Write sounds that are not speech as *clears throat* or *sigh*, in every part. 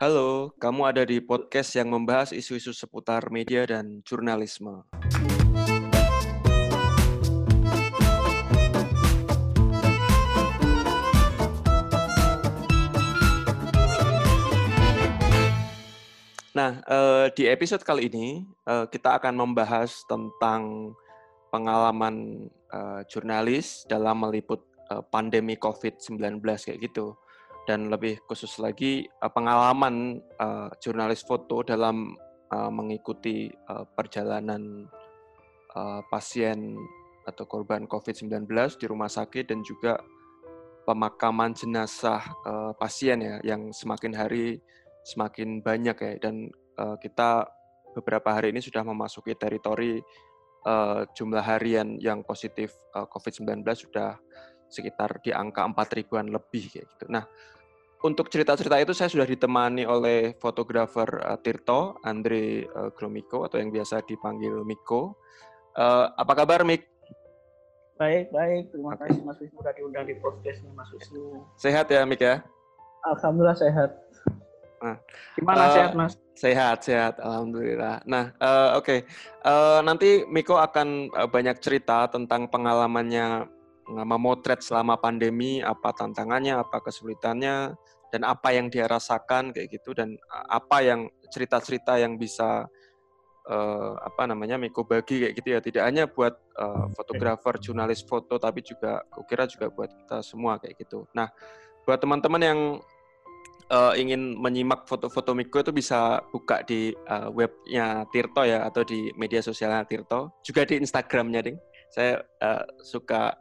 Halo, kamu ada di podcast yang membahas isu-isu seputar media dan jurnalisme. Nah, eh, di episode kali ini eh, kita akan membahas tentang pengalaman eh, jurnalis dalam meliput pandemi COVID-19 kayak gitu. Dan lebih khusus lagi pengalaman jurnalis foto dalam mengikuti perjalanan pasien atau korban COVID-19 di rumah sakit dan juga pemakaman jenazah pasien ya yang semakin hari semakin banyak ya dan kita beberapa hari ini sudah memasuki teritori jumlah harian yang positif uh, COVID-19 sudah sekitar di angka 4 ribuan lebih kayak gitu. Nah, untuk cerita-cerita itu saya sudah ditemani oleh fotografer uh, Tirto Andre uh, Gromiko atau yang biasa dipanggil Miko. Uh, apa kabar Mik? Baik, baik. Terima kasih Mas Wisnu sudah diundang di podcastnya Mas Wisnu. Sehat ya Mik ya? Alhamdulillah sehat. Nah, gimana uh, sehat mas? Sehat, sehat, alhamdulillah. Nah, uh, oke, okay. uh, nanti Miko akan uh, banyak cerita tentang pengalamannya memotret selama pandemi, apa tantangannya, apa kesulitannya, dan apa yang dia rasakan kayak gitu, dan apa yang cerita-cerita yang bisa uh, apa namanya Miko bagi kayak gitu ya, tidak hanya buat uh, fotografer, jurnalis foto, tapi juga, kukira juga buat kita semua kayak gitu. Nah, buat teman-teman yang uh, ingin menyimak foto-foto Miko itu bisa buka di uh, webnya Tirto ya atau di media sosialnya Tirto. Juga di Instagramnya ding. Saya uh, suka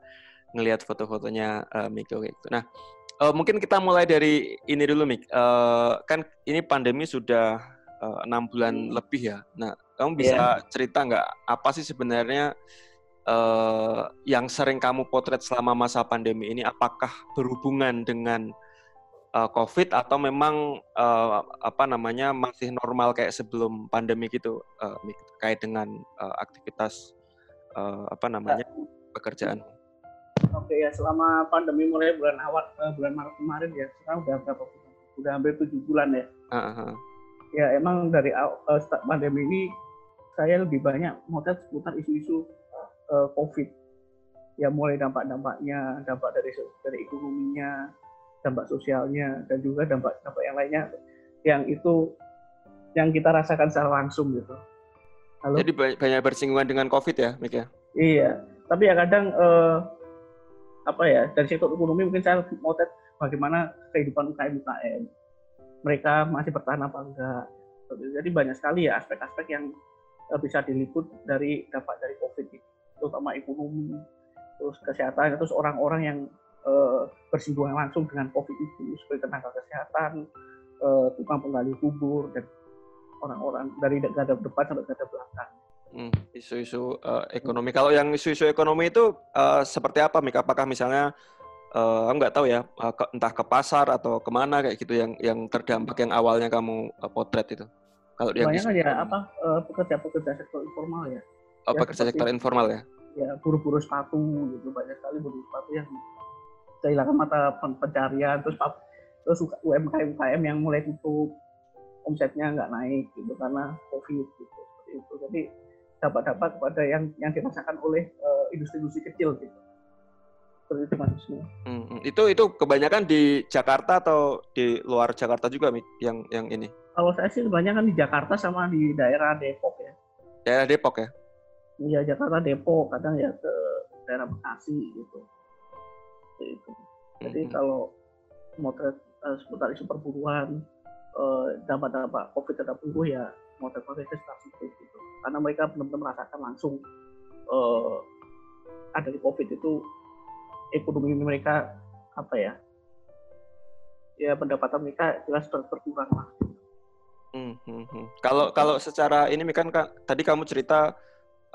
ngelihat foto-fotonya uh, Miko gitu nah uh, mungkin kita mulai dari ini dulu Mik uh, kan ini pandemi sudah enam uh, bulan hmm. lebih ya nah kamu bisa yeah. cerita nggak apa sih sebenarnya uh, yang sering kamu potret selama masa pandemi ini apakah berhubungan dengan uh, COVID atau memang uh, apa namanya masih normal kayak sebelum pandemi gitu uh, terkait dengan uh, aktivitas uh, apa namanya pekerjaan? Oke ya selama pandemi mulai bulan awal uh, bulan Maret kemarin ya sekarang udah berapa bulan? Udah hampir tujuh bulan ya. Uh-huh. Ya emang dari uh, pandemi ini saya lebih banyak motret seputar isu-isu uh, COVID ya mulai dampak-dampaknya, dampak dari dari ekonominya, dampak sosialnya dan juga dampak-dampak yang lainnya yang itu yang kita rasakan secara langsung gitu. Halo? Jadi banyak bersinggungan dengan COVID ya, Mik ya? Iya, tapi ya kadang eh, apa ya dari sektor ekonomi mungkin saya mau tes bagaimana kehidupan UKM UKM mereka masih bertahan apa enggak. Jadi banyak sekali ya aspek-aspek yang eh, bisa diliput dari dampak dari COVID itu, terutama ekonomi, terus kesehatan, terus orang-orang yang uh, bersinggungan langsung dengan COVID itu seperti tenaga kesehatan, uh, tukang penggali kubur dan orang-orang dari garda depan sampai garda belakang. Hmm, isu-isu uh, ekonomi. Kalau yang isu-isu ekonomi itu uh, seperti apa, Mik? Apakah misalnya uh, nggak tahu ya, uh, ke, entah ke pasar atau ke mana kayak gitu yang yang terdampak yang awalnya kamu uh, potret itu? Kalau yang Banyak ya apa uh, pekerja-pekerja sektor informal ya. Oh, ya, pekerja sektor informal ya? Ya, buru-buru sepatu gitu banyak sekali buru sepatu yang kehilangan mata pencarian terus terus UMKM UMKM yang mulai tutup omsetnya nggak naik gitu karena covid gitu seperti itu jadi dapat-dapat kepada yang yang dirasakan oleh uh, industri-industri kecil gitu. Seperti itu mas hmm, hmm, itu itu kebanyakan di Jakarta atau di luar Jakarta juga yang yang ini? Kalau saya sih kebanyakan di Jakarta sama di daerah Depok ya. Daerah Depok ya? Iya Jakarta Depok kadang ya ke daerah Bekasi gitu. Seperti itu. Jadi mm -hmm. kalau motret uh, seputar isu perburuan, uh, dampak-dampak COVID terhadap buruh ya sekitar situ gitu. Karena mereka benar-benar merasakan langsung uh, ada di COVID itu ekonomi mereka apa ya ya pendapatan mereka jelas berkurang lah. Hmm, hmm, hmm. Kalau kalau secara ini kan tadi kamu cerita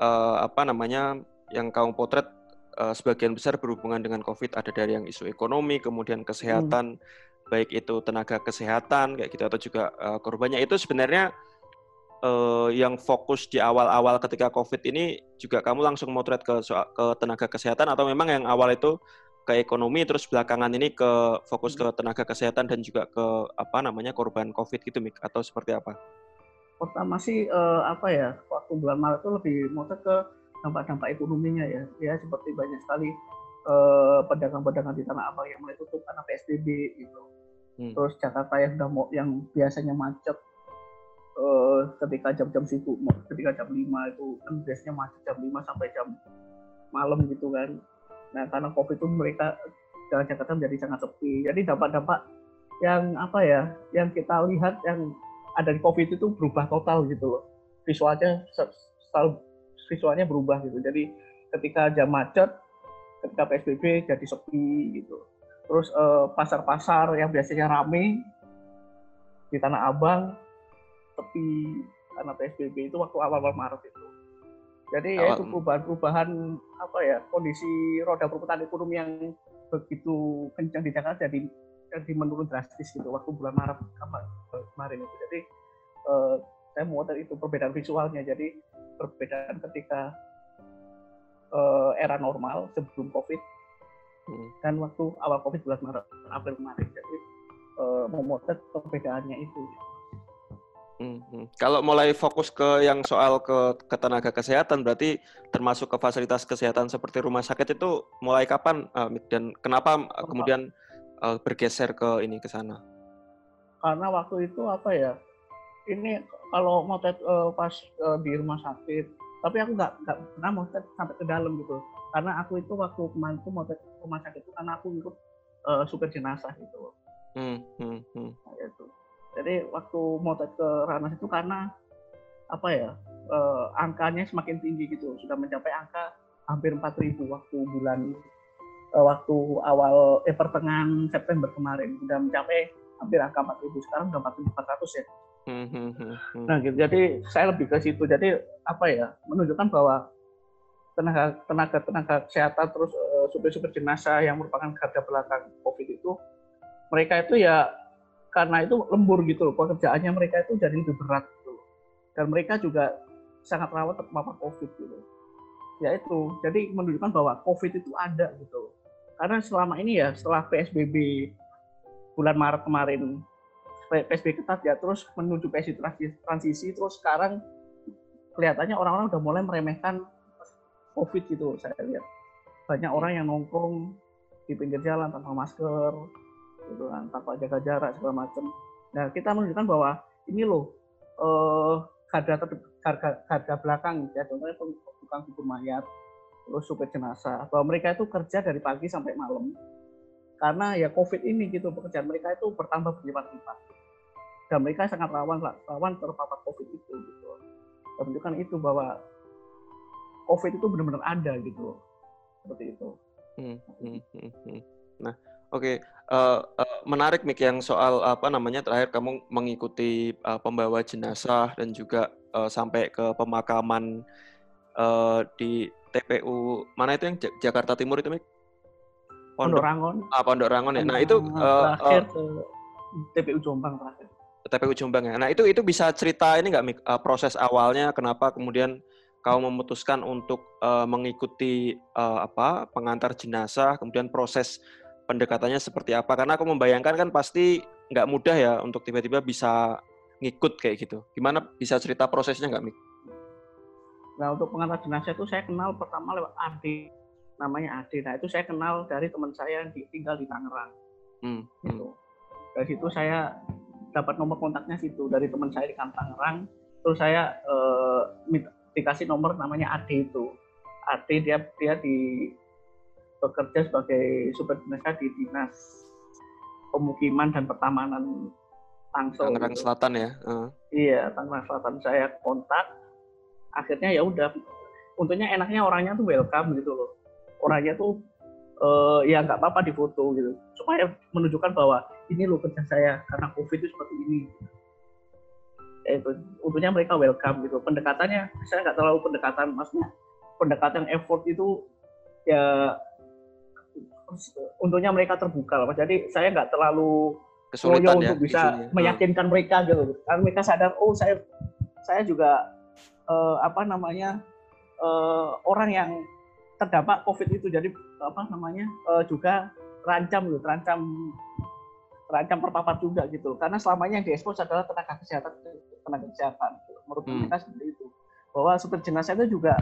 uh, apa namanya yang kamu potret uh, sebagian besar berhubungan dengan COVID ada dari yang isu ekonomi, kemudian kesehatan, hmm. baik itu tenaga kesehatan kayak gitu atau juga uh, korbannya itu sebenarnya uh, yang fokus di awal-awal ketika COVID ini juga kamu langsung motret ke ke tenaga kesehatan atau memang yang awal itu ke ekonomi terus belakangan ini ke fokus ke tenaga kesehatan dan juga ke apa namanya korban COVID gitu Mik atau seperti apa? Pertama sih uh, apa ya waktu bulan Maret itu lebih motret ke dampak-dampak ekonominya ya ya seperti banyak sekali pedagang pedagang-pedagang di tanah abang yang mulai tutup karena PSBB gitu. Hmm. Terus Jakarta yang udah mau yang biasanya macet uh, ketika jam-jam sibuk ketika jam 5 itu kan biasanya macet jam 5 sampai jam malam gitu kan. Nah karena COVID itu mereka jalan Jakarta menjadi sangat sepi. Jadi dampak-dampak yang apa ya, yang kita lihat yang ada di COVID itu berubah total gitu loh. Visualnya visualnya berubah gitu. Jadi ketika jam macet ketika PSBB jadi sepi gitu. Terus eh, pasar-pasar yang biasanya rame di Tanah Abang sepi karena PSBB itu waktu awal-awal Maret itu. Jadi ya itu perubahan-perubahan apa ya kondisi roda perputaran ekonomi yang begitu kencang di Jakarta jadi jadi menurun drastis gitu waktu bulan Maret kemarin itu. Jadi eh, saya mau itu perbedaan visualnya. Jadi perbedaan ketika uh, era normal sebelum COVID hmm. dan waktu awal COVID bulan Maret April kemarin. Jadi uh, memotret perbedaannya itu. Hmm. Kalau mulai fokus ke yang soal ke, ke tenaga kesehatan, berarti termasuk ke fasilitas kesehatan seperti rumah sakit itu mulai kapan uh, dan kenapa uh, kemudian uh, bergeser ke ini ke sana? Karena waktu itu apa ya? Ini kalau mau uh, pas uh, di rumah sakit tapi aku nggak nggak pernah mau sampai ke dalam gitu karena aku itu waktu kemarin tuh mau rumah sakit itu karena aku ikut uh, supir jenazah gitu hmm, hmm, jadi waktu mau ke ranah itu karena apa ya uh, angkanya semakin tinggi gitu sudah mencapai angka hampir 4.000 waktu bulan uh, waktu awal eh pertengahan September kemarin sudah mencapai hampir angka 4.000 sekarang udah 4.400 ya Hmm, hmm, hmm, nah gitu. Jadi saya lebih ke situ. Jadi apa ya? Menunjukkan bahwa tenaga tenaga tenaga kesehatan terus uh, supir-supir jenazah yang merupakan garda belakang COVID itu mereka itu ya karena itu lembur gitu loh pekerjaannya mereka itu jadi lebih berat gitu loh. dan mereka juga sangat rawan terpapar COVID gitu ya itu jadi menunjukkan bahwa COVID itu ada gitu loh. karena selama ini ya setelah PSBB bulan Maret kemarin PSBB ketat ya terus menuju PSBB transisi terus sekarang kelihatannya orang-orang udah mulai meremehkan COVID gitu saya lihat banyak orang yang nongkrong di pinggir jalan tanpa masker gitu kan tanpa jaga jarak segala macam nah kita menunjukkan bahwa ini loh eh, garda harga harga belakang ya contohnya tukang kubur mayat terus supir jenazah bahwa mereka itu kerja dari pagi sampai malam karena ya COVID ini gitu pekerjaan mereka itu bertambah berlipat-lipat dan mereka sangat rawan rawan terpapar COVID itu gitu. Dan menunjukkan itu bahwa COVID itu benar-benar ada gitu seperti itu. Hmm, hmm, hmm, hmm. Nah, oke. Uh, eh, uh, eh, menarik Mik yang soal apa namanya terakhir kamu mengikuti uh, pembawa jenazah dan juga uh, sampai ke pemakaman uh, di TPU mana itu yang Jakarta Timur itu Mik? Pondok, Pondok Rangon. Ah, Pondok Rangon ya. Nah, itu uh, terakhir uh, ke TPU Jombang terakhir. TPU Jombang ya. Nah itu itu bisa cerita ini nggak Mik uh, proses awalnya kenapa kemudian kau memutuskan untuk uh, mengikuti uh, apa pengantar jenazah kemudian proses pendekatannya seperti apa karena aku membayangkan kan pasti nggak mudah ya untuk tiba-tiba bisa ngikut kayak gitu. Gimana bisa cerita prosesnya nggak Mik? Nah untuk pengantar jenazah itu saya kenal pertama lewat Adi namanya Adi. Nah itu saya kenal dari teman saya yang tinggal di Tangerang. Hmm, gitu. Hmm. Dari situ saya dapat nomor kontaknya situ dari teman saya di Tangerang terus saya eh, dikasih nomor namanya Ade itu Ade dia dia di bekerja sebagai supervisor di dinas pemukiman dan pertamanan Tangsel Tangerang gitu. Selatan ya? Uh. iya Tangerang Selatan. Saya kontak akhirnya ya udah untungnya enaknya orangnya tuh welcome gitu loh. Orangnya tuh uh, ya nggak apa-apa difoto gitu. Supaya menunjukkan bahwa ini loh kerja saya karena covid itu seperti ini. Ya itu untungnya mereka welcome gitu. Pendekatannya saya nggak terlalu pendekatan maksudnya pendekatan effort itu ya untungnya mereka terbuka lah jadi saya nggak terlalu kesulitan ya, untuk bisa isunya. meyakinkan hmm. mereka gitu karena mereka sadar oh saya saya juga uh, apa namanya uh, orang yang terdampak COVID itu. Jadi apa namanya uh, juga terancam loh, terancam terancam terpapar juga gitu. Karena selamanya yang diekspos adalah tenaga kesehatan, tenaga kesehatan. Menurut hmm. mereka seperti itu. Bahwa supir jenazah itu juga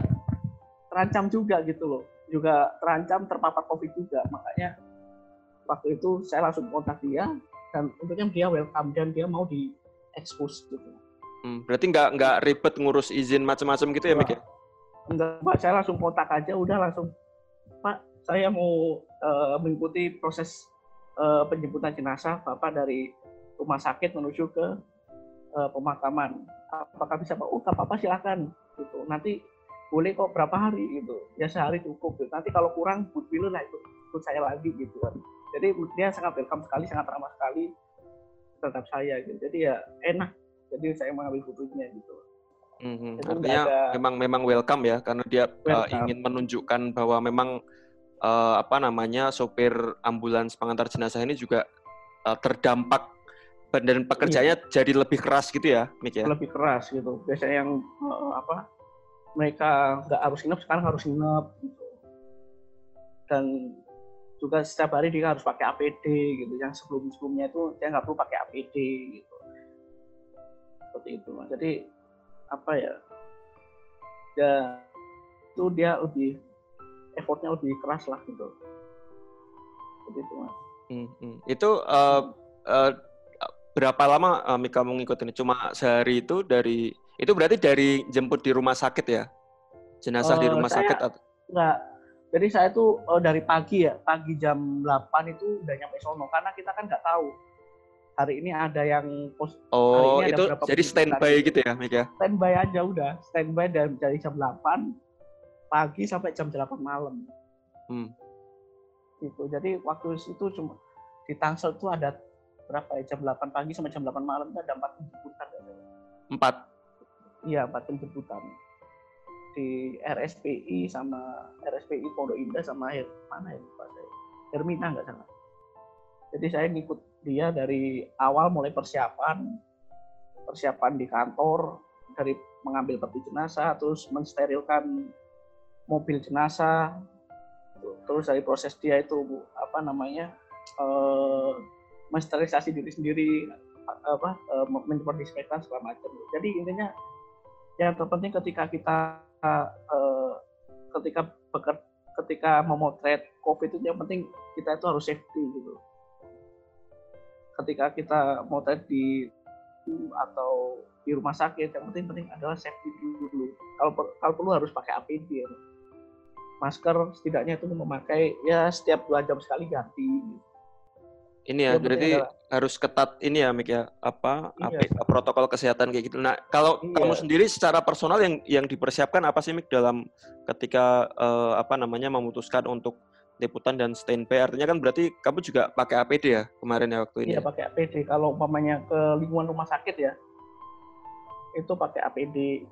terancam juga gitu loh. Juga terancam terpapar COVID juga. Makanya waktu itu saya langsung kontak dia dan tentunya dia welcome dan dia mau diekspos gitu. Hmm, berarti nggak nggak ribet ngurus izin macam-macam gitu ya, Mik? Ya? Enggak, Pak. Saya langsung kontak aja, udah langsung, Pak, saya mau uh, mengikuti proses uh, penjemputan jenazah Bapak dari rumah sakit menuju ke uh, pemakaman. Apakah bisa Pak? Oh, apa-apa silakan. Gitu. Nanti boleh kok berapa hari gitu. Ya sehari cukup. Gitu. Nanti kalau kurang, pilih lah itu ikut saya lagi gitu kan. Jadi dia sangat welcome sekali, sangat ramah sekali terhadap saya gitu. Jadi ya enak. Jadi saya mengambil fotonya gitu. Mm-hmm. Artinya ada, memang memang welcome ya karena dia uh, ingin menunjukkan bahwa memang uh, apa namanya sopir ambulans pengantar jenazah ini juga uh, terdampak dan pekerjaannya iya. jadi lebih keras gitu ya, Mik ya? Lebih keras gitu. Biasanya yang uh, apa mereka nggak harus nginep sekarang harus nginep gitu. Dan juga setiap hari dia harus pakai APD gitu. Yang sebelum sebelumnya itu dia nggak perlu pakai APD gitu. Seperti itu. Jadi apa ya? Ya itu dia lebih effortnya lebih keras lah gitu. Seperti itu mas. Hmm, hmm. Itu uh, uh, berapa lama uh, Mika mengikuti? Cuma sehari itu dari itu berarti dari jemput di rumah sakit ya? Jenazah uh, di rumah saya, sakit atau? Enggak. Jadi saya tuh uh, dari pagi ya, pagi jam 8 itu udah nyampe sono karena kita kan nggak tahu hari ini ada yang pos Oh, hari ini itu ada jadi standby gitu ya, Mika? Standby aja udah, standby dari, dari jam 8 pagi sampai jam 8 malam. Hmm. Gitu. Jadi waktu itu cuma di Tangsel itu ada berapa ya jam 8 pagi sampai jam 8 malam itu ada empat penjemputan. Empat? Iya empat penjemputan di RSPI sama RSPI Pondok Indah sama Her, mana ya lupa saya. Hermina nggak salah. Jadi saya ngikut dia dari awal mulai persiapan persiapan di kantor dari mengambil peti jenazah terus mensterilkan mobil jenazah. Terus dari proses dia itu apa namanya uh, mensterilisasi diri sendiri apa uh, mendisinfektan segala macam. Jadi intinya yang terpenting ketika kita uh, ketika beker, ketika memotret covid itu yang penting kita itu harus safety gitu. Ketika kita motret di atau di rumah sakit yang penting penting adalah safety dulu. Kalau kalau perlu harus pakai APD ya. Masker setidaknya itu memakai ya setiap dua jam sekali ganti. Ini ya, ya berarti harus ketat ini ya, Mik ya, apa, iya. protokol kesehatan kayak gitu. Nah, kalau iya. kamu sendiri secara personal yang yang dipersiapkan apa sih, Mik, dalam ketika uh, apa namanya memutuskan untuk liputan dan standby? Artinya kan berarti kamu juga pakai APD ya kemarin ya waktu ini? Iya, ya? pakai APD. Kalau umpamanya ke lingkungan rumah sakit ya, itu pakai APD.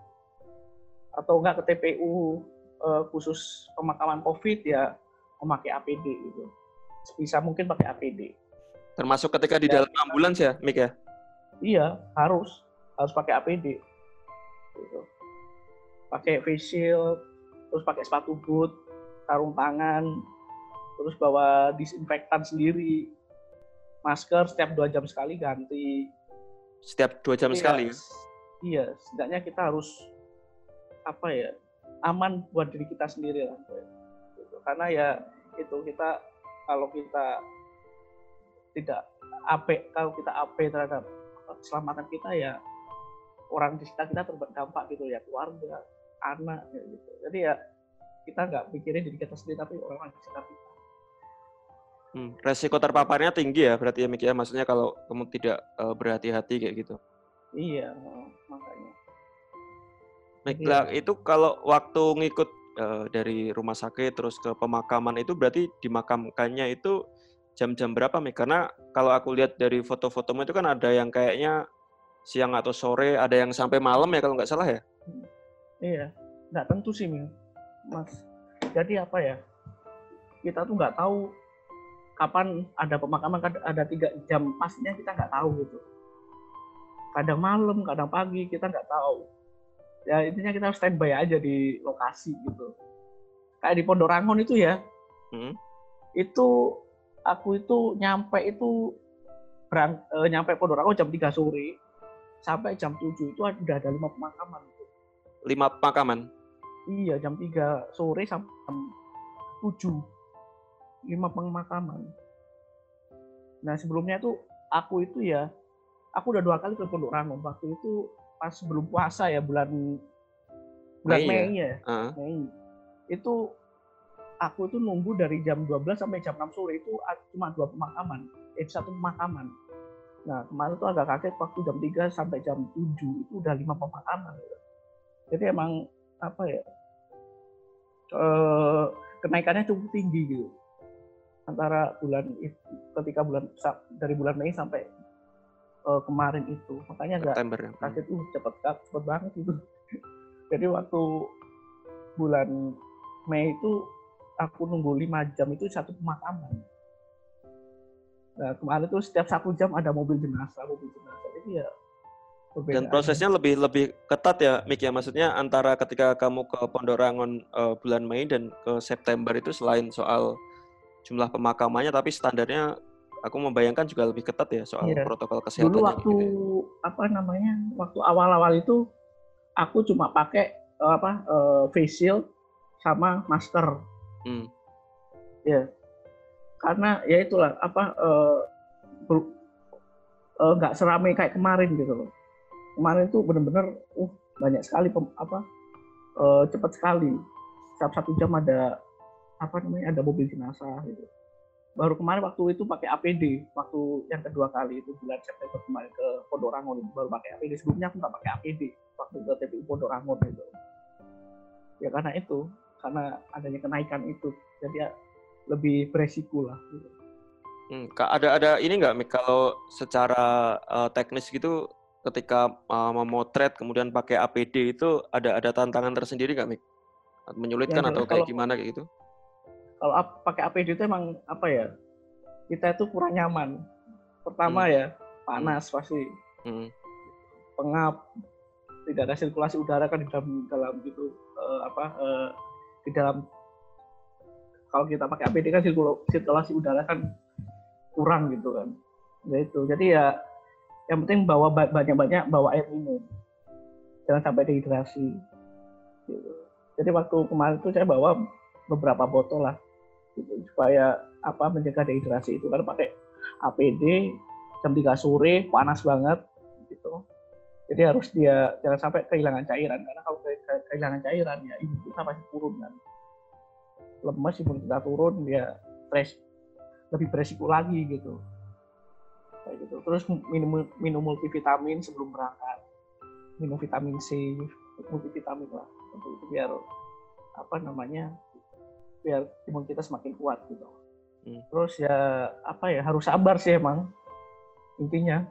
Atau enggak ke TPU uh, khusus pemakaman COVID ya memakai APD gitu. Bisa mungkin pakai APD. Termasuk ketika di ya. dalam ambulans ya, Mik ya? Iya, harus harus pakai APD. Gitu. Pakai face shield, terus pakai sepatu boot, sarung tangan, terus bawa disinfektan sendiri, masker setiap dua jam sekali ganti. Setiap dua jam iya, sekali? Iya, setidaknya kita harus apa ya aman buat diri kita sendiri lah gitu. karena ya itu kita kalau kita tidak AP kalau kita AP terhadap keselamatan kita ya orang di sekitar kita terdampak gitu ya. Keluarga anak ya gitu. Jadi ya kita nggak pikirin diri kita sendiri tapi orang di sekitar kita. Hmm, resiko terpaparnya tinggi ya berarti ya Miki ya. Maksudnya kalau kamu tidak uh, berhati-hati kayak gitu. Iya makanya. Baiklah, iya. itu kalau waktu ngikut uh, dari rumah sakit terus ke pemakaman itu berarti dimakamkannya itu jam-jam berapa, Mik? Karena kalau aku lihat dari foto-fotomu itu kan ada yang kayaknya siang atau sore, ada yang sampai malam ya kalau nggak salah ya? Iya, nggak tentu sih, Mil. Mas. Jadi apa ya? Kita tuh nggak tahu kapan ada pemakaman, ada tiga jam pastinya kita nggak tahu gitu. Kadang malam, kadang pagi, kita nggak tahu ya intinya kita harus standby aja di lokasi gitu kayak di Pondok Rangon itu ya Hmm. itu aku itu nyampe itu berang, eh, nyampe Pondok Rangon jam 3 sore sampai jam 7 itu udah ada lima pemakaman Lima pemakaman. iya jam 3 sore sampai jam 7 lima pemakaman nah sebelumnya tuh aku itu ya aku udah dua kali ke Pondok Rangon waktu itu pas sebelum puasa ya bulan bulan Mei ya? Mei ya, Heeh. Mei. Itu aku tuh nunggu dari jam 12 sampai jam 6 sore itu cuma dua pemakaman, eh satu pemakaman. Nah, kemarin tuh agak kaget waktu jam 3 sampai jam 7 itu udah lima pemakaman. gitu. Jadi emang apa ya? eh, kenaikannya cukup tinggi gitu. Antara bulan itu, ketika bulan dari bulan Mei sampai eh, kemarin itu. Makanya agak September ya. Kaget uh cepet cepet banget itu *laughs* jadi waktu bulan Mei itu aku nunggu lima jam itu satu pemakaman nah kemarin tuh setiap satu jam ada mobil jenazah mobil jenazah jadi ya berbeda Dan prosesnya lebih lebih ketat ya, Mik ya. Maksudnya antara ketika kamu ke Pondok Rangon eh, bulan Mei dan ke September itu selain soal jumlah pemakamannya, tapi standarnya aku membayangkan juga lebih ketat ya soal Iya. protokol kesehatan. dulu waktu apa namanya waktu awal-awal itu aku cuma pakai eh, apa eh, face shield sama masker Hmm. ya. Karena ya itulah apa eh, eh, nggak seramai kayak kemarin gitu loh. Kemarin tuh bener-bener uh banyak sekali pem- apa eh, cepat sekali. Setiap satu jam ada apa namanya ada mobil jenazah gitu. Baru kemarin waktu itu pakai APD waktu yang kedua kali itu bulan September kemarin ke Pondok Rangon itu baru pakai APD sebelumnya aku nggak pakai APD waktu ke TPU Pondok Rangon itu. Ya karena itu karena adanya kenaikan itu jadi ya lebih beresiko lah. Hmm, Kak, ada ada ini nggak, Mik? Kalau secara eh, teknis gitu, ketika eh, memotret kemudian pakai APD itu ada ada tantangan tersendiri nggak, Mik? Menyulitkan Ya, atau kayak kalau- gimana kayak gitu? kalau ap- pakai APD itu emang apa ya kita itu kurang nyaman pertama ya panas pasti Hmm. pengap tidak ada sirkulasi udara kan di dalam dalam gitu eh, apa eh, di dalam kalau kita pakai APD kan sirkul- sirkulasi udara kan kurang gitu kan. Ya itu. Jadi ya yang penting bawa ba- banyak-banyak bawa air minum. Jangan sampai dehidrasi. Gitu. jadi waktu kemarin tuh saya bawa beberapa botol lah gitu, supaya apa menjaga dehidrasi itu. Kan pakai APD jam 3 sore panas banget gitu jadi harus dia jangan sampai kehilangan cairan karena kalau ke- ke- kehilangan cairan ya imun kita pasti turun kan. Lemes imun kita turun ya stres lebih beresiko lagi gitu. Kayak gitu. Terus minum minum multivitamin sebelum berangkat. Minum vitamin C multivitamin lah. Untuk itu biar apa namanya biar imun kita semakin kuat gitu. Hmm. terus ya apa ya harus sabar sih emang. Intinya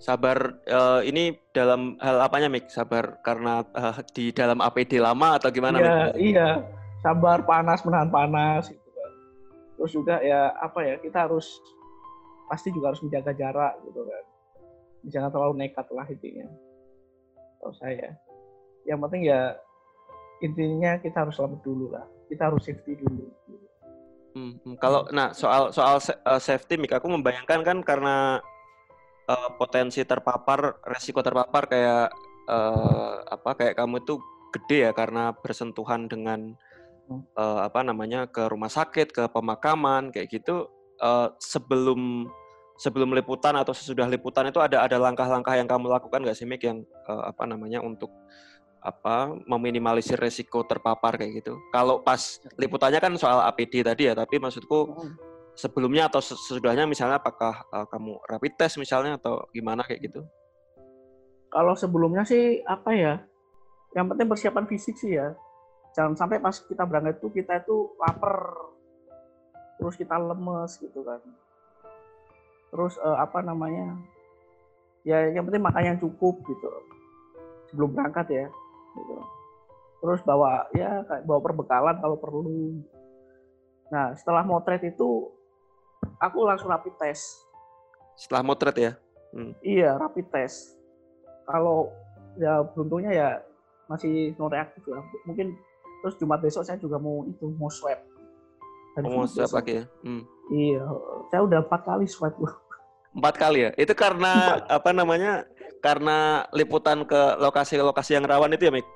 Sabar eh, ini dalam hal apanya, Mik? Sabar karena eh, di dalam APD lama atau gimana, Iya, Mik? iya. Sabar, panas, menahan panas gitu kan. Terus juga ya apa ya, kita harus pasti juga harus menjaga jarak gitu kan. Jangan terlalu nekat lah intinya. Kalau saya. Yang penting ya intinya kita harus selamat dulu lah. Kita harus safety dulu. Hmm, hmm. Kalau nah soal soal eh, safety, Mik, aku membayangkan kan karena eh, potensi terpapar, resiko terpapar kayak eh, apa kayak kamu itu gede ya karena bersentuhan dengan Hmm. eh, apa namanya ke rumah sakit, ke pemakaman kayak gitu. eh, sebelum sebelum liputan atau sesudah liputan itu ada ada langkah-langkah yang kamu lakukan nggak sih, Mik, yang eh, apa namanya untuk apa meminimalisir resiko terpapar kayak gitu. Kalau pas liputannya kan soal APD tadi ya, tapi maksudku sebelumnya atau ses- sesudahnya misalnya apakah uh, kamu rapid test misalnya atau gimana kayak gitu? Kalau sebelumnya sih apa ya? Yang penting persiapan fisik sih ya. Jangan sampai pas kita berangkat itu kita itu lapar, terus kita lemes gitu kan. Terus eh, apa namanya? Ya yang penting makan yang cukup gitu sebelum berangkat ya. Gitu. Terus bawa ya bawa perbekalan kalau perlu. Nah setelah motret itu aku langsung rapid test. Setelah motret ya? Iya, rapid test. Kalau ya beruntungnya ya masih non reaktif lah. Mungkin terus Jumat besok saya juga mau itu mau swab Hari oh, mau swab lagi ya hmm. iya saya udah empat kali swab empat kali ya itu karena apa namanya karena liputan ke lokasi-lokasi yang rawan itu ya Mik?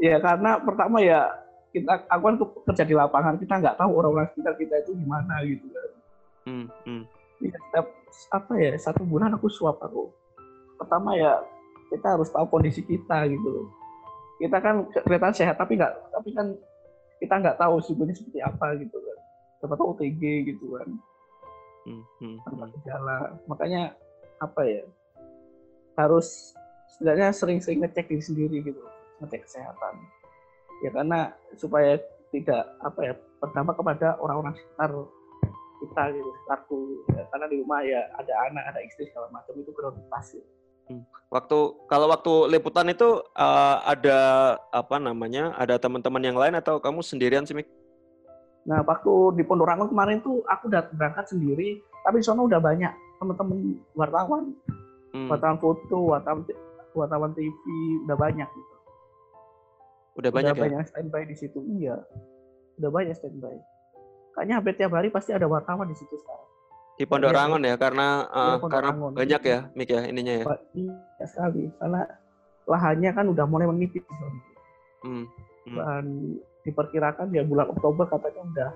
Iya karena pertama ya kita aku kan kerja di lapangan kita nggak tahu orang-orang sekitar kita itu gimana gitu kan. Hmm, hmm. Ya, setiap apa ya satu bulan aku suap aku. Pertama ya kita harus tahu kondisi kita gitu. Kita kan kelihatan sehat tapi nggak tapi kan kita nggak tahu sebenarnya seperti apa gitu kan. Siapa tahu OTG gitu kan. Hmm, hmm, tanpa hmm. gejala. Makanya apa ya harus setidaknya sering-sering ngecek diri sendiri gitu ngecek kesehatan ya karena supaya tidak apa ya berdampak kepada orang-orang sekitar kita gitu sekitarku ya, karena di rumah ya ada anak ada istri segala macam itu prioritas gitu. Hmm. Waktu kalau waktu liputan itu uh, ada apa namanya ada teman-teman yang lain atau kamu sendirian sih Mik? Nah waktu di Pondok Rangon kemarin tuh aku udah berangkat sendiri tapi di sana udah banyak teman-teman wartawan hmm. wartawan foto wartawan wartawan TV udah banyak gitu udah banyak udah ya? banyak standby di situ iya udah banyak standby kayaknya hampir tiap hari pasti ada wartawan di situ sekarang di Pondok Rangon ya karena uh, karena Rangon. banyak ya Mik ya ininya ya iya sekali karena lahannya kan udah mulai menipis hmm. Hmm. dan diperkirakan ya bulan Oktober katanya udah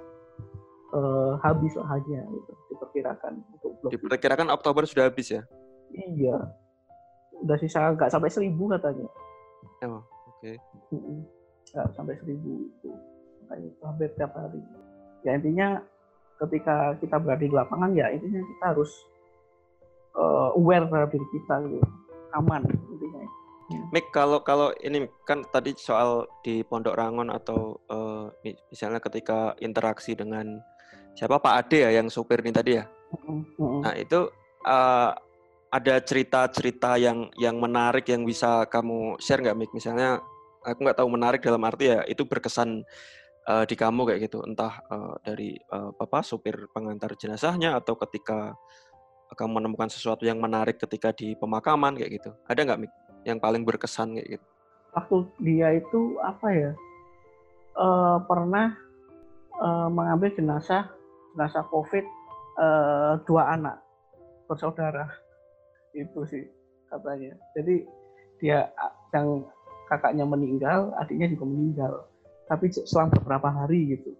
uh, habis lahannya gitu diperkirakan untuk diperkirakan Oktober sudah habis ya Iya. Udah sisa nggak sampai seribu katanya. Oh, oke. Okay. Nggak sampai seribu itu. Itu hampir tiap hari. Ya intinya ketika kita berada di lapangan ya intinya kita harus uh, aware terhadap diri kita gitu. Aman intinya. Mik, kalau kalau ini kan tadi soal di Pondok Rangon atau uh, misalnya ketika interaksi dengan siapa Pak Ade ya yang supir ini tadi ya. Mm -hmm. Nah itu uh, ada cerita-cerita yang yang menarik yang bisa kamu share nggak, Mik? Misalnya aku nggak tahu menarik dalam arti ya itu berkesan uh, di kamu kayak gitu, entah uh, dari uh, apa supir pengantar jenazahnya atau ketika kamu menemukan sesuatu yang menarik ketika di pemakaman kayak gitu. Ada nggak, Mik? Yang paling berkesan kayak gitu? Waktu dia itu apa ya? Uh, pernah uh, mengambil jenazah jenazah COVID uh, dua anak bersaudara itu sih katanya jadi dia yang kakaknya meninggal adiknya juga meninggal tapi selama beberapa hari gitu.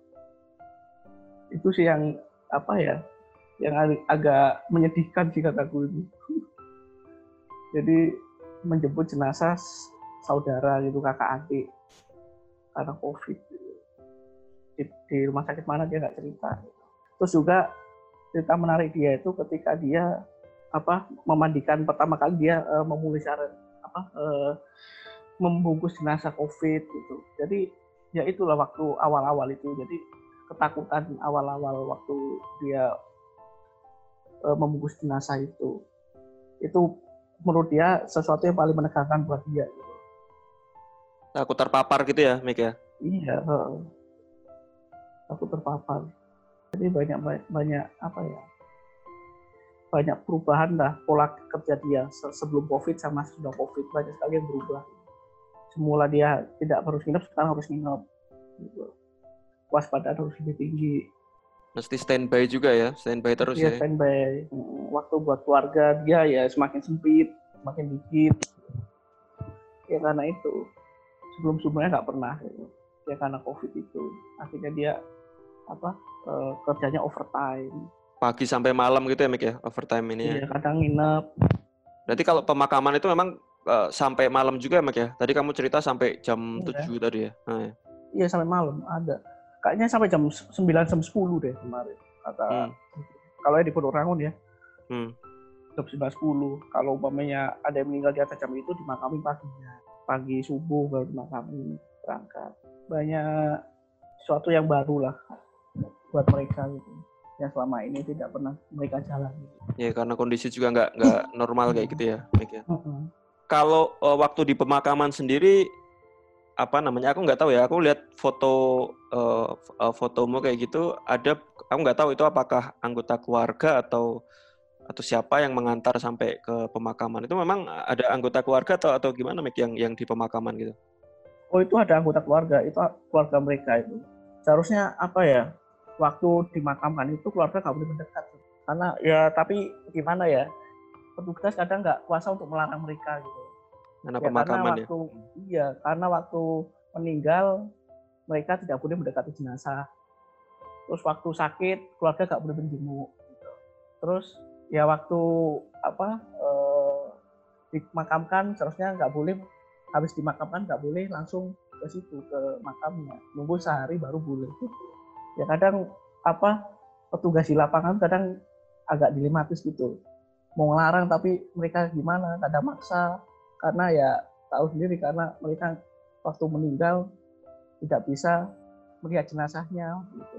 Itu sih yang apa ya yang agak menyedihkan sih kataku itu *laughs* jadi menjemput jenazah saudara gitu kakak adik. Karena covid. Di, di rumah sakit mana dia nggak cerita. Terus juga cerita menarik dia itu ketika dia apa memandikan pertama kali dia uh, memulai cara apa uh, membungkus jenazah COVID gitu. Jadi ya itulah waktu awal-awal itu. Jadi ketakutan awal-awal waktu dia uh, membungkus jenazah itu. Itu menurut dia sesuatu yang paling menegangkan buat dia. Gitu. Takut terpapar gitu ya, Mik ya? Iya. Takut terpapar. Jadi banyak banyak apa ya? banyak perubahan lah pola kerja dia sebelum COVID sama sudah COVID banyak sekali yang berubah. Semula dia tidak harus nginep, sekarang harus nginep. Gitu. Waspada harus lebih tinggi. Mesti standby juga ya, standby terus iya, ya. standby. Waktu buat keluarga dia ya semakin sempit, semakin dikit. Ya karena itu. Sebelum-sebelumnya nggak pernah. Ya karena COVID itu. Akhirnya dia apa uh, kerjanya overtime pagi sampai malam gitu ya Mik ya overtime ini ya? iya, ya. kadang nginep. Berarti kalau pemakaman itu memang uh, sampai malam juga ya Mik ya? Tadi kamu cerita sampai jam iya. 7 tadi ya? Nah, ya. Iya sampai malam ada. Kayaknya sampai jam 9 jam 10 deh kemarin kata. Hmm. Kalau di Pondok Rangun ya. Hmm. Jam 9 10. Kalau umpamanya ada yang meninggal di atas jam itu dimakami paginya. Pagi subuh baru dimakami berangkat. Banyak sesuatu yang baru lah buat mereka gitu yang selama ini tidak pernah mereka jalani. Ya karena kondisi juga nggak nggak normal kayak gitu ya, Mik ya. Kalau uh, waktu di pemakaman sendiri apa namanya aku nggak tahu ya aku lihat foto uh, fotomu kayak gitu ada aku nggak tahu itu apakah anggota keluarga atau atau siapa yang mengantar sampai ke pemakaman. Itu memang ada anggota keluarga atau atau gimana Mik yang yang di pemakaman gitu? Oh itu ada anggota keluarga itu keluarga mereka itu. Seharusnya apa ya waktu dimakamkan itu keluarga nggak boleh mendekat. Karena ya tapi gimana ya petugas kadang nggak kuasa untuk melarang mereka gitu. Karena ya, pemakaman karena waktu, ya iya karena waktu meninggal mereka tidak boleh mendekati jenazah. Terus waktu sakit keluarga nggak boleh menjenguk gitu. terus ya waktu apa eh, dimakamkan seharusnya nggak boleh habis dimakamkan nggak boleh langsung ke situ ke makamnya. Nunggu sehari baru boleh ya kadang apa petugas di lapangan kadang agak dilematis gitu mau ngelarang tapi mereka gimana ada maksa karena ya tahu sendiri karena mereka waktu meninggal tidak bisa melihat jenazahnya gitu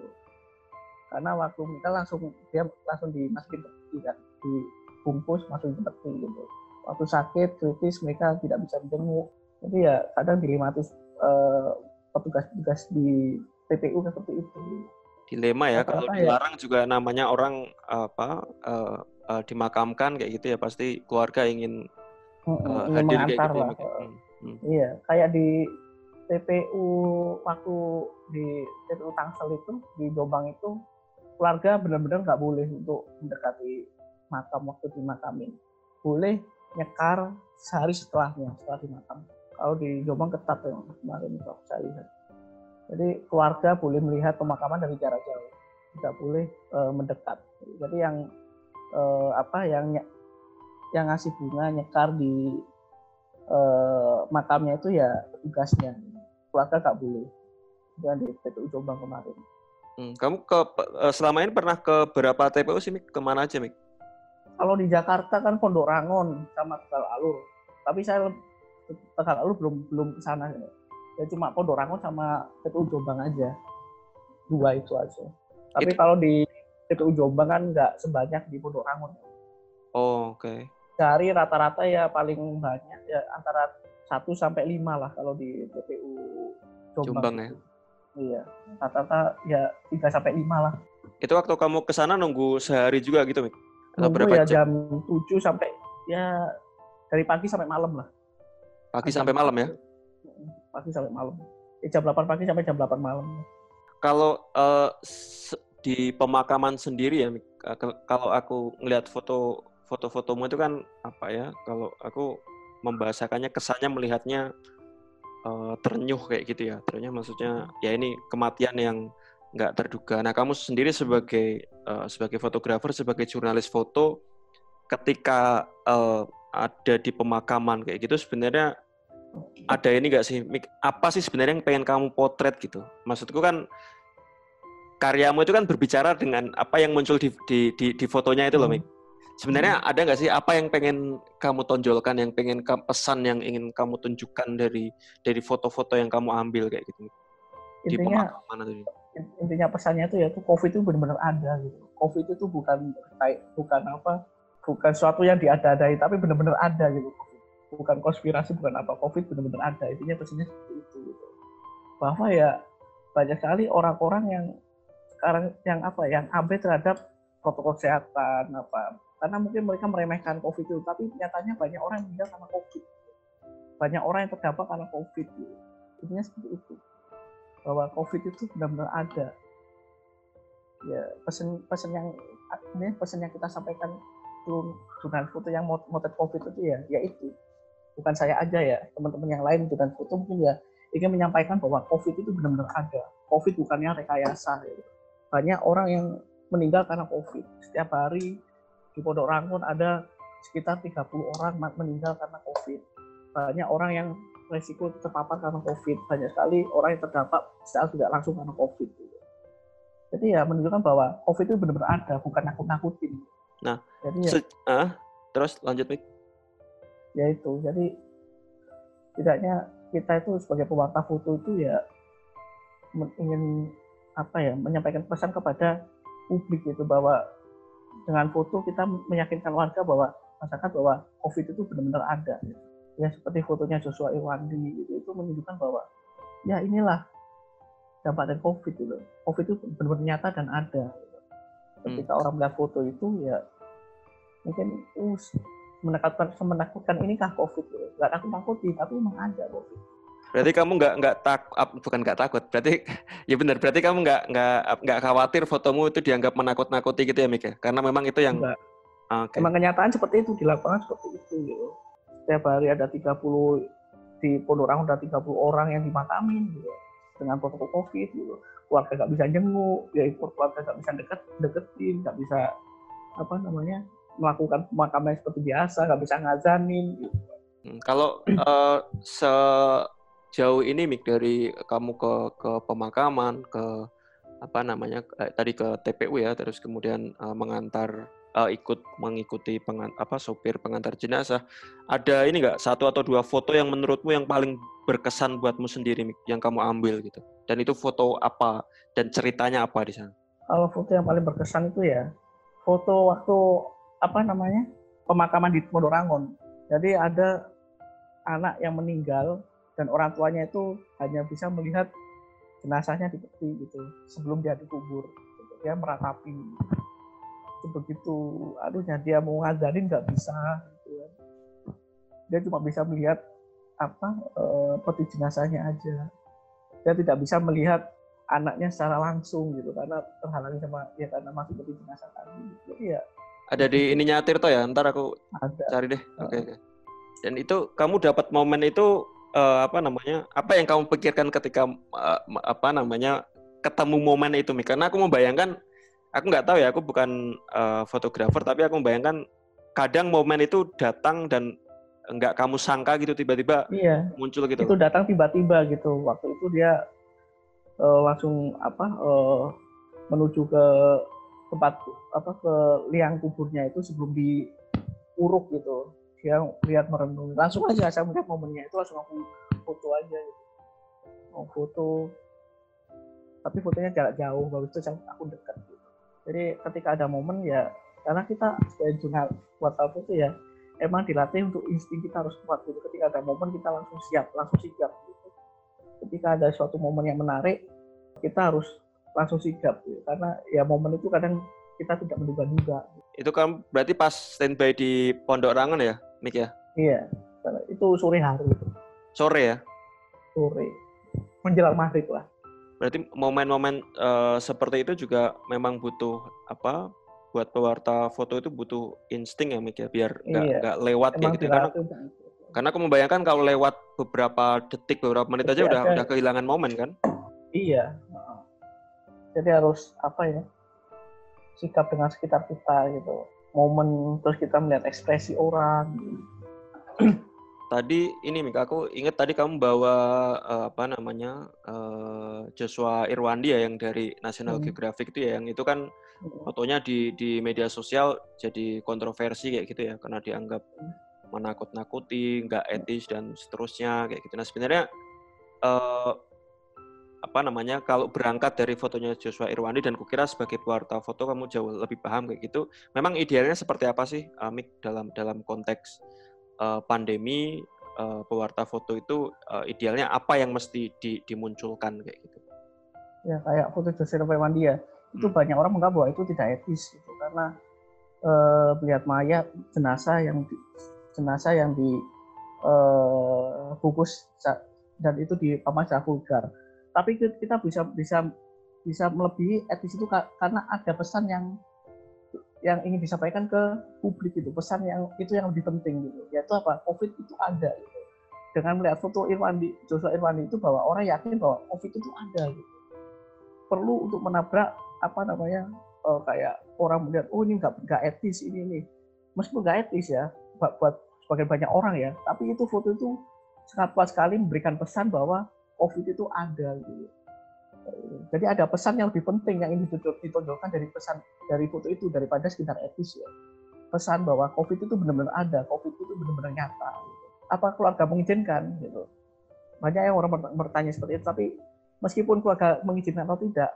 karena waktu meninggal langsung dia langsung dimasukin peti kan dibungkus masuk ke peti gitu waktu sakit kritis mereka tidak bisa dijenguk jadi ya kadang dilematis eh, petugas-petugas di TPU seperti itu. Dilema ya kalau ya. dilarang ya. juga namanya orang apa uh, uh, dimakamkan kayak gitu ya pasti keluarga ingin uh, hadir kayak gitu. Ya, lah. Ya. Hmm. Iya, kayak di TPU waktu di TPU Tangsel itu di Jombang itu keluarga benar-benar nggak boleh untuk mendekati makam waktu dimakamin. Boleh nyekar sehari setelahnya setelah dimakamkan kalau di Jombang ketat ya kemarin itu saya lihat. Jadi keluarga boleh melihat pemakaman dari jarak jauh, tidak boleh e, mendekat. Jadi yang e, apa yang yang ngasih bunga nyekar di e, makamnya itu ya tugasnya. Keluarga nggak boleh. Itu di TPU Jombang kemarin. Hmm, kamu ke selama ini pernah ke berapa TPU sih, Mik? Ke mana aja, Mik? Kalau di Jakarta kan Pondok Rangon sama Tegal Alur. Tapi saya Tegal Alur belum belum ke sana ya. ya cuma Pondok Rangon sama TPU Jombang aja dua itu aja tapi itu... kalau di TPU Jombang kan nggak sebanyak di Pondok Rangon oh oke okay. dari rata-rata ya paling banyak ya antara 1 sampai lima lah kalau di TPU Jombang, Jombang ya iya rata-rata ya 3 sampai lima lah itu waktu kamu ke sana nunggu sehari juga gitu Mik? Nunggu ya jam? jam 7 sampai ya dari pagi sampai malam lah Pagi sampai malam ya? Pagi sampai malam. Eh, jam 8 pagi sampai jam 8 malam. Kalau uh, di pemakaman sendiri ya, kalau aku ngelihat foto foto-fotomu itu kan apa ya? Kalau aku membahasakannya kesannya melihatnya uh, ternyuh kayak gitu ya. Ternyuh maksudnya ya ini kematian yang nggak terduga. Nah, kamu sendiri sebagai uh, sebagai fotografer, sebagai jurnalis foto, ketika uh, ada di pemakaman kayak gitu sebenarnya ada ini nggak sih apa sih sebenarnya yang pengen kamu potret gitu maksudku kan karyamu itu kan berbicara dengan apa yang muncul di di di, di fotonya itu loh Mik sebenarnya hmm. ada nggak sih apa yang pengen kamu tonjolkan yang pengen pesan yang ingin kamu tunjukkan dari dari foto-foto yang kamu ambil kayak gitu di intinya intinya pesannya itu ya tuh covid itu benar-benar ada gitu. Covid itu bukan kayak bukan apa bukan suatu yang diada-adai tapi benar-benar ada gitu. Bukan konspirasi bukan apa covid benar-benar ada. Intinya pesannya seperti itu gitu. bahwa ya banyak sekali orang-orang yang sekarang yang apa yang abai terhadap protokol kesehatan apa karena mungkin mereka meremehkan covid itu tapi nyatanya banyak orang yang meninggal karena covid banyak orang yang terdampak karena covid gitu. intinya seperti itu bahwa covid itu benar-benar ada ya pesan pesan yang ini pesan yang kita sampaikan jurnal foto yang motret covid itu ya ya itu bukan saya aja ya teman-teman yang lain jurnal foto mungkin ya ingin menyampaikan bahwa covid itu benar-benar ada covid bukannya rekayasa ya. Banyak orang yang meninggal karena covid. Setiap hari di Pondok Rangun ada sekitar 30 orang meninggal karena covid. Banyak orang yang resiko terpapar karena covid. Banyak sekali orang yang terdampak secara tidak langsung karena covid. Jadi ya menunjukkan bahwa covid itu benar-benar ada bukan nakut-nakutin. Nah, jadi ya, uh, terus lanjut Mik. Ya itu, jadi tidaknya kita itu sebagai pewarta foto itu ya ingin apa ya menyampaikan pesan kepada publik itu bahwa dengan foto kita meyakinkan warga bahwa masyarakat bahwa COVID itu benar-benar ada. Ya seperti fotonya Joshua Irwandi itu, itu menunjukkan bahwa ya inilah dampak dari COVID itu. COVID itu benar-benar nyata dan ada ketika hmm. orang melihat foto itu ya mungkin uh, menakutkan menakutkan ini kah covid nggak takut takuti tapi memang ada covid Berarti kamu nggak nggak tak bukan nggak takut. Berarti *laughs* ya benar. Berarti kamu nggak nggak nggak khawatir fotomu itu dianggap menakut-nakuti gitu ya Mik ya? Karena memang itu yang Enggak. Okay. Emang kenyataan seperti itu di lapangan seperti itu gitu. Setiap hari ada 30 di Pondok Rangun ada 30 orang yang dimakamin gitu dengan protokol Covid gitu. Keluarga nggak bisa jenguk, ya keluarga nggak bisa deket deketin, nggak bisa apa namanya melakukan pemakaman seperti biasa, nggak bisa ngazanin. Gitu. Hmm, kalau uh, sejauh ini Mik dari kamu ke ke pemakaman ke apa namanya eh, tadi ke TPU ya terus kemudian uh, mengantar uh, ikut mengikuti pengan, apa sopir pengantar jenazah. Ada ini nggak satu atau dua foto yang menurutmu yang paling berkesan buatmu sendiri yang kamu ambil gitu? Dan itu foto apa dan ceritanya apa di sana? Kalau foto yang paling berkesan itu ya foto waktu apa namanya pemakaman di Pondok Rangon. Jadi ada anak yang meninggal dan orang tuanya itu hanya bisa melihat jenazahnya di peti gitu sebelum dia dikubur. Dia meratapi begitu aduhnya dia mau ngajarin nggak bisa gitu kan. dia cuma bisa melihat apa e, peti jenazahnya aja dia tidak bisa melihat anaknya secara langsung gitu karena terhalangi sama ya karena masih peti jenazah tadi jadi ya ada di ininya Tirto ya ntar aku ada. cari deh oke okay. dan itu kamu dapat momen itu uh, apa namanya apa yang kamu pikirkan ketika uh, apa namanya ketemu momen itu Mik? karena aku membayangkan aku nggak tahu ya, aku bukan uh, fotografer, tapi aku membayangkan kadang momen itu datang dan nggak kamu sangka gitu tiba-tiba iya. muncul gitu. Itu datang tiba-tiba gitu. Waktu itu dia uh, langsung apa uh, menuju ke tempat apa ke liang kuburnya itu sebelum diuruk gitu. Dia lihat merenung. Langsung aja saya melihat momennya itu langsung aku foto aja gitu. Mau foto tapi fotonya jarak jauh, bagus itu aku dekat gitu jadi ketika ada momen ya karena kita sebagai jurnal buat apa itu ya emang dilatih untuk insting kita harus kuat gitu ketika ada momen kita langsung siap langsung sigap gitu. ketika ada suatu momen yang menarik kita harus langsung sigap gitu. karena ya momen itu kadang kita tidak menduga-duga itu kan berarti pas standby di Pondok Rangon ya Mik ya iya itu sore hari itu sore ya sore menjelang maghrib lah Berarti momen-momen uh, seperti itu juga memang butuh apa? Buat pewarta foto itu butuh insting ya, Mik ya, biar nggak iya. lewat kayak gitu. Karena, karena aku membayangkan kalau lewat beberapa detik, beberapa menit aja udah udah kehilangan momen kan? Iya. Jadi harus apa ya? Sikap dengan sekitar kita gitu. Momen terus kita melihat ekspresi orang. *clears throat* tadi ini Mika aku ingat tadi kamu bawa uh, apa namanya uh, Joshua Irwandi ya yang dari National hmm. Geographic itu ya yang itu kan hmm. fotonya di di media sosial jadi kontroversi kayak gitu ya karena dianggap menakut-nakuti, nggak etis dan seterusnya kayak gitu. Nah sebenarnya uh, apa namanya kalau berangkat dari fotonya Joshua Irwandi dan kukira sebagai pewarta foto kamu jauh lebih paham kayak gitu. Memang idealnya seperti apa sih Amik dalam dalam konteks uh, pandemi uh, pewarta foto itu uh, idealnya apa yang mesti di, dimunculkan kayak gitu? Ya kayak foto Jose Irwandi ya, itu hmm. banyak orang menganggap bahwa itu tidak etis gitu karena uh, melihat mayat jenazah yang di, jenazah yang di uh, dan itu di vulgar. Tapi kita bisa bisa bisa melebihi etis itu karena ada pesan yang yang ingin disampaikan ke publik itu pesan yang itu yang lebih penting gitu. Yaitu apa? Covid itu ada gitu. dengan melihat foto Irwandi Joshua Irwandi itu bahwa orang yakin bahwa covid itu ada gitu. Perlu untuk menabrak apa namanya uh, kayak orang melihat oh ini nggak nggak etis ini ini. Meskipun nggak etis ya buat, buat sebagai banyak orang ya. Tapi itu foto itu sangat kuat sekali memberikan pesan bahwa covid itu ada gitu jadi ada pesan yang lebih penting yang ingin ditonjolkan dari pesan dari foto itu daripada sekitar etis ya. Pesan bahwa COVID itu benar-benar ada, COVID itu benar-benar nyata. Gitu. Apa keluarga mengizinkan gitu? Banyak yang orang bertanya seperti itu, tapi meskipun keluarga mengizinkan atau tidak,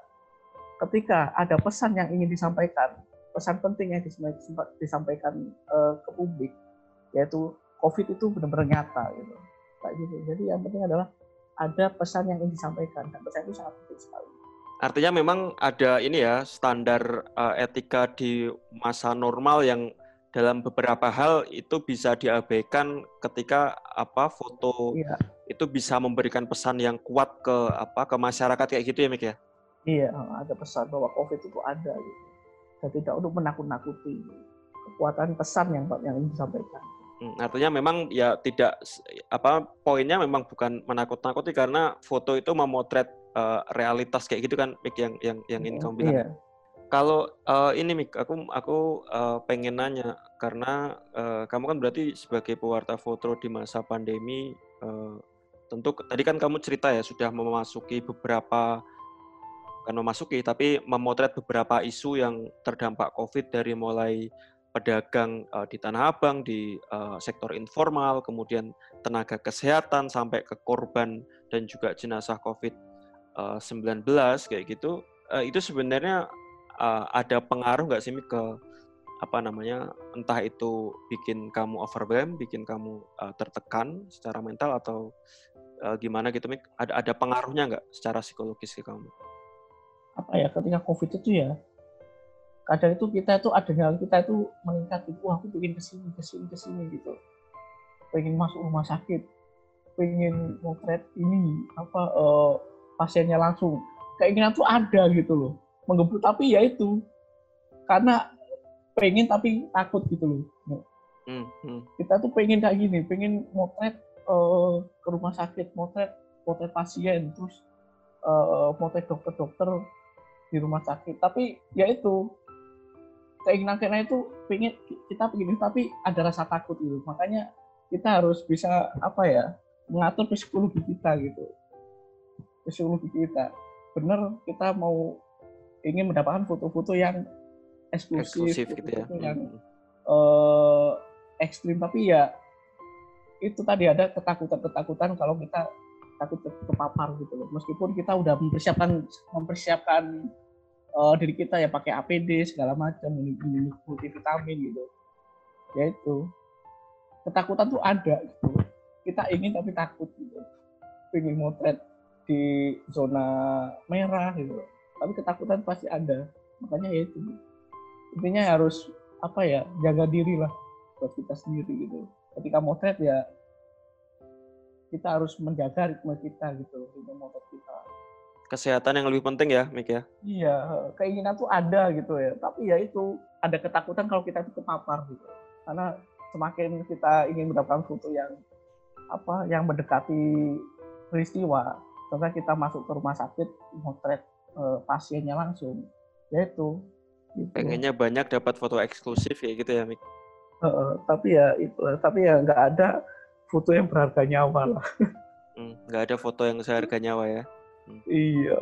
ketika ada pesan yang ingin disampaikan, pesan penting yang disampaikan uh, ke publik, yaitu COVID itu benar-benar nyata gitu. Gitu. Jadi yang penting adalah ada pesan yang ingin disampaikan dan pesan itu sangat penting sekali. Artinya memang ada ini ya standar uh, etika di masa normal yang dalam beberapa hal itu bisa diabaikan ketika apa foto iya. itu bisa memberikan pesan yang kuat ke apa ke masyarakat kayak gitu ya Mik ya? Iya, ada pesan bahwa COVID itu ada gitu. Dan tidak untuk menakut-nakuti kekuatan pesan yang yang ingin disampaikan. Hmm, artinya memang ya tidak apa poinnya memang bukan menakut-nakuti karena foto itu memotret uh, realitas kayak gitu kan Mik yang yang yang ingin kamu bilang. Iya. Kalau uh, ini Mik, aku aku uh, pengen nanya karena uh, kamu kan berarti sebagai pewarta foto di masa pandemi, uh, tentu tadi kan kamu cerita ya sudah memasuki beberapa kan memasuki tapi memotret beberapa isu yang terdampak COVID dari mulai pedagang uh, di Tanah Abang di uh, sektor informal, kemudian tenaga kesehatan sampai ke korban dan juga jenazah COVID-19 kayak gitu. Uh, itu sebenarnya uh, ada pengaruh nggak sih ke apa namanya entah itu bikin kamu overwhelmed, bikin kamu uh, tertekan secara mental atau uh, gimana gitu Mik? Ada ada pengaruhnya nggak secara psikologis ke kamu? Apa ya ketika COVID itu ya kadang itu kita itu adrenalin kita itu meningkat itu aku pengen ke sini ke sini ke sini gitu. Pengen masuk rumah sakit pengen motret ini apa uh, pasiennya langsung. Keinginan tuh ada gitu loh menggebut tapi ya itu karena pengen tapi takut gitu loh. Hmm, hmm. kita tuh pengen kayak gini pengen motret uh, ke rumah sakit motret motret pasien terus uh, motret dokter-dokter di rumah sakit. Tapi ya itu keinginan kita itu pengen kita begini tapi ada rasa takut gitu. Makanya kita harus bisa apa ya mengatur psikologi kita gitu. Psikologi kita. Benar kita mau ingin mendapatkan foto-foto yang eksklusif, eksklusif gitu ya. yang uh, ekstrim. Tapi ya itu tadi ada ketakutan-ketakutan kalau kita takut kepapar gitu loh. Meskipun kita udah mempersiapkan mempersiapkan uh, diri kita ya pakai APD segala macam, multivitamin gitu. Ya itu. Ketakutan tuh ada gitu. Kita ingin tapi takut gitu. Ingin motret di zona merah gitu tapi ketakutan pasti ada makanya ya itu intinya harus apa ya jaga diri lah buat kita sendiri gitu ketika motret ya kita harus menjaga ritme kita gitu ritme motret kita kesehatan yang lebih penting ya Mik ya? Iya keinginan tuh ada gitu ya. Tapi ya itu ada ketakutan kalau kita itu kepapar gitu. Karena semakin kita ingin mendapatkan foto yang apa yang mendekati peristiwa contohnya kita masuk ke rumah sakit motret uh, pasiennya langsung yaitu gitu. pengennya banyak dapat foto eksklusif ya gitu ya Mik? Uh, uh, tapi ya itu tapi ya nggak ada foto yang berharga nyawa lah. Hmm, nggak ada foto yang seharga nyawa ya. Iya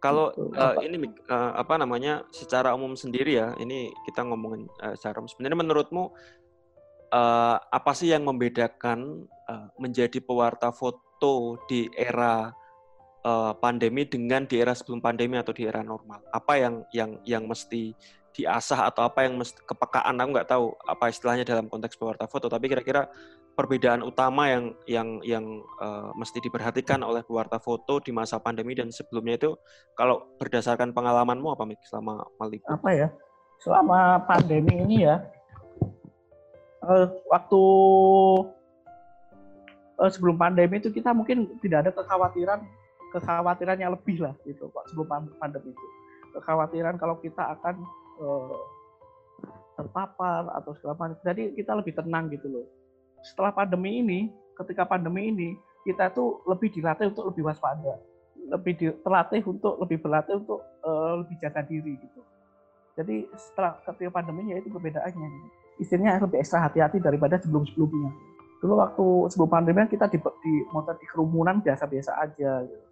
kalau uh, ini uh, apa namanya secara umum sendiri ya ini kita ngomongin uh, secara umum sebenarnya menurutmu uh, apa sih yang membedakan uh, menjadi pewarta foto di era uh, pandemi dengan di era sebelum pandemi atau di era normal? Apa yang yang yang mesti diasah atau apa yang mesti kepekaan? Aku nggak tahu apa istilahnya dalam konteks pewarta foto, tapi kira-kira perbedaan utama yang yang yang uh, mesti diperhatikan oleh pewarta foto di masa pandemi dan sebelumnya itu kalau berdasarkan pengalamanmu apa Mik selama meliput? Apa ya? Selama pandemi ini ya uh, waktu sebelum pandemi itu kita mungkin tidak ada kekhawatiran kekhawatiran yang lebih lah gitu Pak sebelum pandemi itu. Kekhawatiran kalau kita akan uh, terpapar atau segala macam. Jadi kita lebih tenang gitu loh. Setelah pandemi ini, ketika pandemi ini, kita tuh lebih dilatih untuk lebih waspada, lebih terlatih untuk lebih berlatih untuk uh, lebih jaga diri gitu. Jadi setelah ketika pandemi ya itu perbedaannya. Istilahnya lebih ekstra hati-hati daripada sebelum-sebelumnya. Dulu waktu sebelum pandemi kita di, di di kerumunan biasa-biasa aja. Gitu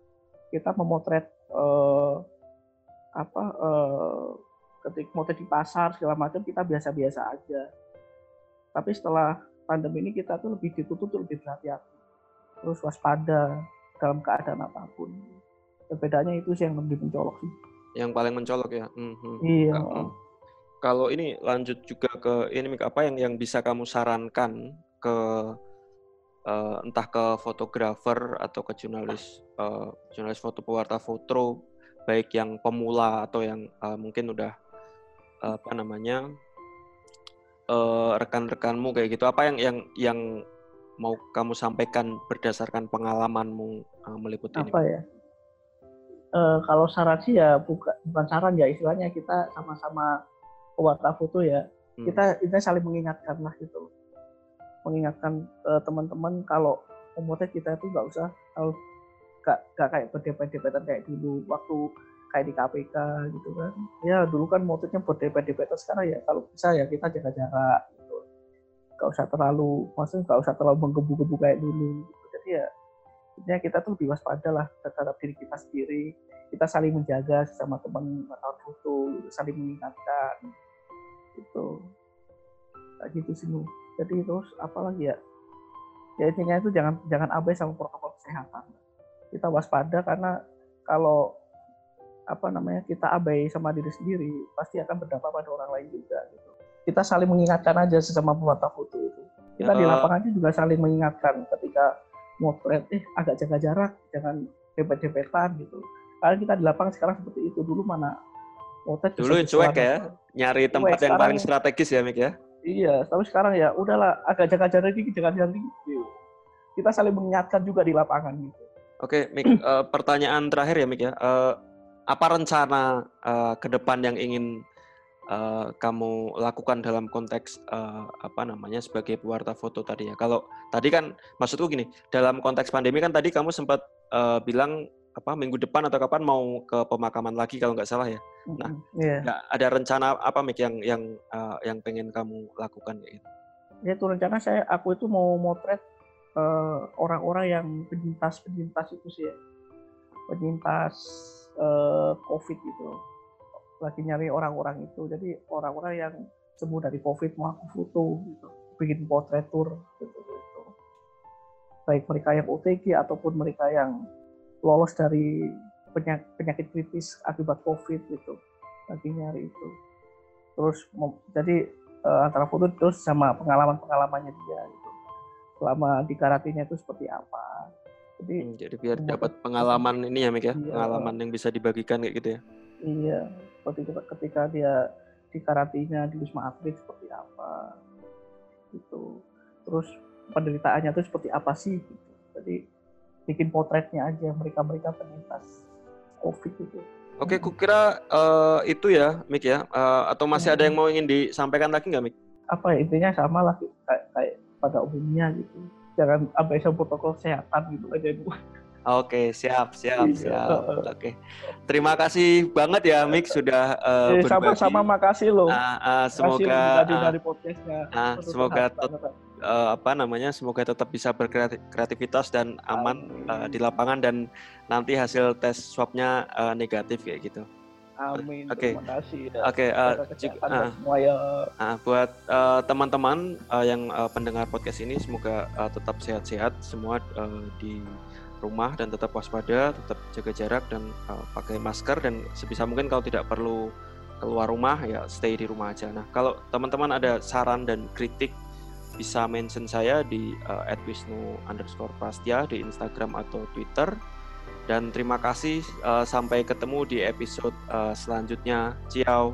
kita memotret uh, apa uh, ketika motret di pasar segala macam kita biasa-biasa aja. Tapi setelah pandemi ini kita tuh lebih ditutup lebih berhati-hati. Terus waspada dalam keadaan apa pun. Perbedaannya itu sih yang lebih mencolok sih. Yang paling mencolok ya. Hmm, hmm. Iya. Kalau ini lanjut juga ke ini apa yang yang bisa kamu sarankan ke uh, entah ke fotografer atau ke jurnalis uh, jurnalis foto pewarta foto baik yang pemula atau yang uh, mungkin udah uh, apa namanya uh, rekan-rekanmu kayak gitu? Apa yang yang yang mau kamu sampaikan berdasarkan pengalamanmu uh, meliput ini? Apa ya? Uh, kalau saran sih ya bukan bukan saran ya istilahnya kita sama-sama pewarta foto ya hmm. kita ini saling mengingatkan lah gitu mengingatkan uh, teman-teman kalau memotret kita itu nggak usah kalau gak, gak kayak berdebat-debatan kayak dulu waktu kayak di KPK gitu kan. Ya dulu kan motifnya berdebat-debatan sekarang ya kalau bisa ya kita jaga jarak gitu. Gak usah terlalu maksudnya gak usah terlalu menggebu-gebu kayak dulu gitu. jadi ya intinya kita tuh lebih waspada lah terhadap diri kita sendiri. Kita saling menjaga sama teman atau foto gitu, saling mengingatkan gitu. Kayak gitu sih jadi terus apalagi ya? Ya intinya itu jangan jangan abai sama protokol kesehatan. Kita waspada karena kalau apa namanya kita abai sama diri sendiri pasti akan berdampak pada orang lain juga gitu. Kita saling mengingatkan aja sesama pewarta foto itu. Kita di lapangannya juga saling mengingatkan ketika motret eh agak jaga jarak, jangan dempet-dempetan gitu. Karena kita di lapangan sekarang seperti itu dulu mana motret dulu cuek ya, nyari tempat cuek. yang sekarang, paling strategis ya Mik ya. Iya, tapi sekarang ya udahlah agak jaga jarak dikit, jangan jarak dikit. Kita saling mengingatkan juga di lapangan gitu. Oke, Mik, uh, *clears throat* pertanyaan terakhir ya, Mik ya. Uh, apa rencana uh, ke depan yang ingin uh, kamu lakukan dalam konteks uh, apa namanya sebagai pewarta foto tadi ya? Kalau tadi kan maksudku gini, dalam konteks pandemi kan tadi kamu sempat uh, bilang apa minggu depan atau kapan mau ke pemakaman lagi kalau nggak salah ya. Nah, yeah. ada rencana apa Mik yang yang uh, yang pengen kamu lakukan gitu? Ya itu rencana saya aku itu mau motret Eh, orang-orang uh, yang penyintas-penyintas itu sih ya. Penyintas uh, COVID itu. Lagi nyari orang-orang itu. Jadi orang-orang yang sembuh dari COVID mau aku foto gitu. Bikin potret tour gitu, gitu. Baik mereka yang OTG ataupun mereka yang lolos dari penyakit, penyakit kritis akibat COVID gitu. Lagi nyari itu. Terus jadi uh, antara foto terus sama pengalaman-pengalamannya dia gitu selama di karantina itu seperti apa. Jadi, hmm, jadi biar dapat pengalaman ini ya Mik ya, iya, pengalaman yang bisa dibagikan kayak gitu ya. Iya, seperti ketika dia di karantina di Wisma Atlet seperti apa gitu. Terus penderitaannya itu seperti apa sih gitu. Jadi bikin potretnya aja mereka-mereka penyintas COVID itu. Oke, kukira uh, itu ya, Mik ya. Uh, atau masih hmm. ada yang mau ingin disampaikan lagi nggak, Mik? Apa ya, intinya sama lah kayak, kayak pada umumnya gitu jangan abai sama protokol kesehatan gitu aja itu Oke, siap, siap, iya. siap. Oke, terima kasih banget ya, Mik sudah uh, eh, Sama-sama makasih loh. Uh, uh, semoga uh, dari podcastnya. Uh, semoga tetap uh, apa namanya, semoga tetap bisa berkreativitas dan aman uh, di lapangan dan nanti hasil tes swabnya uh, negatif kayak gitu. Amin. Oke. Okay. Terima kasih. Ya. Oke. Okay, uh, uh, semua ya. Uh, buat uh, teman-teman uh, yang uh, pendengar podcast ini semoga uh, tetap sehat-sehat semua uh, di rumah dan tetap waspada, tetap jaga jarak dan uh, pakai masker dan sebisa mungkin kalau tidak perlu keluar rumah ya stay di rumah aja. Nah kalau teman-teman ada saran dan kritik bisa mention saya di uh, @wisnu underscore prastya di Instagram atau Twitter dan terima kasih uh, sampai ketemu di episode uh, selanjutnya. Ciao.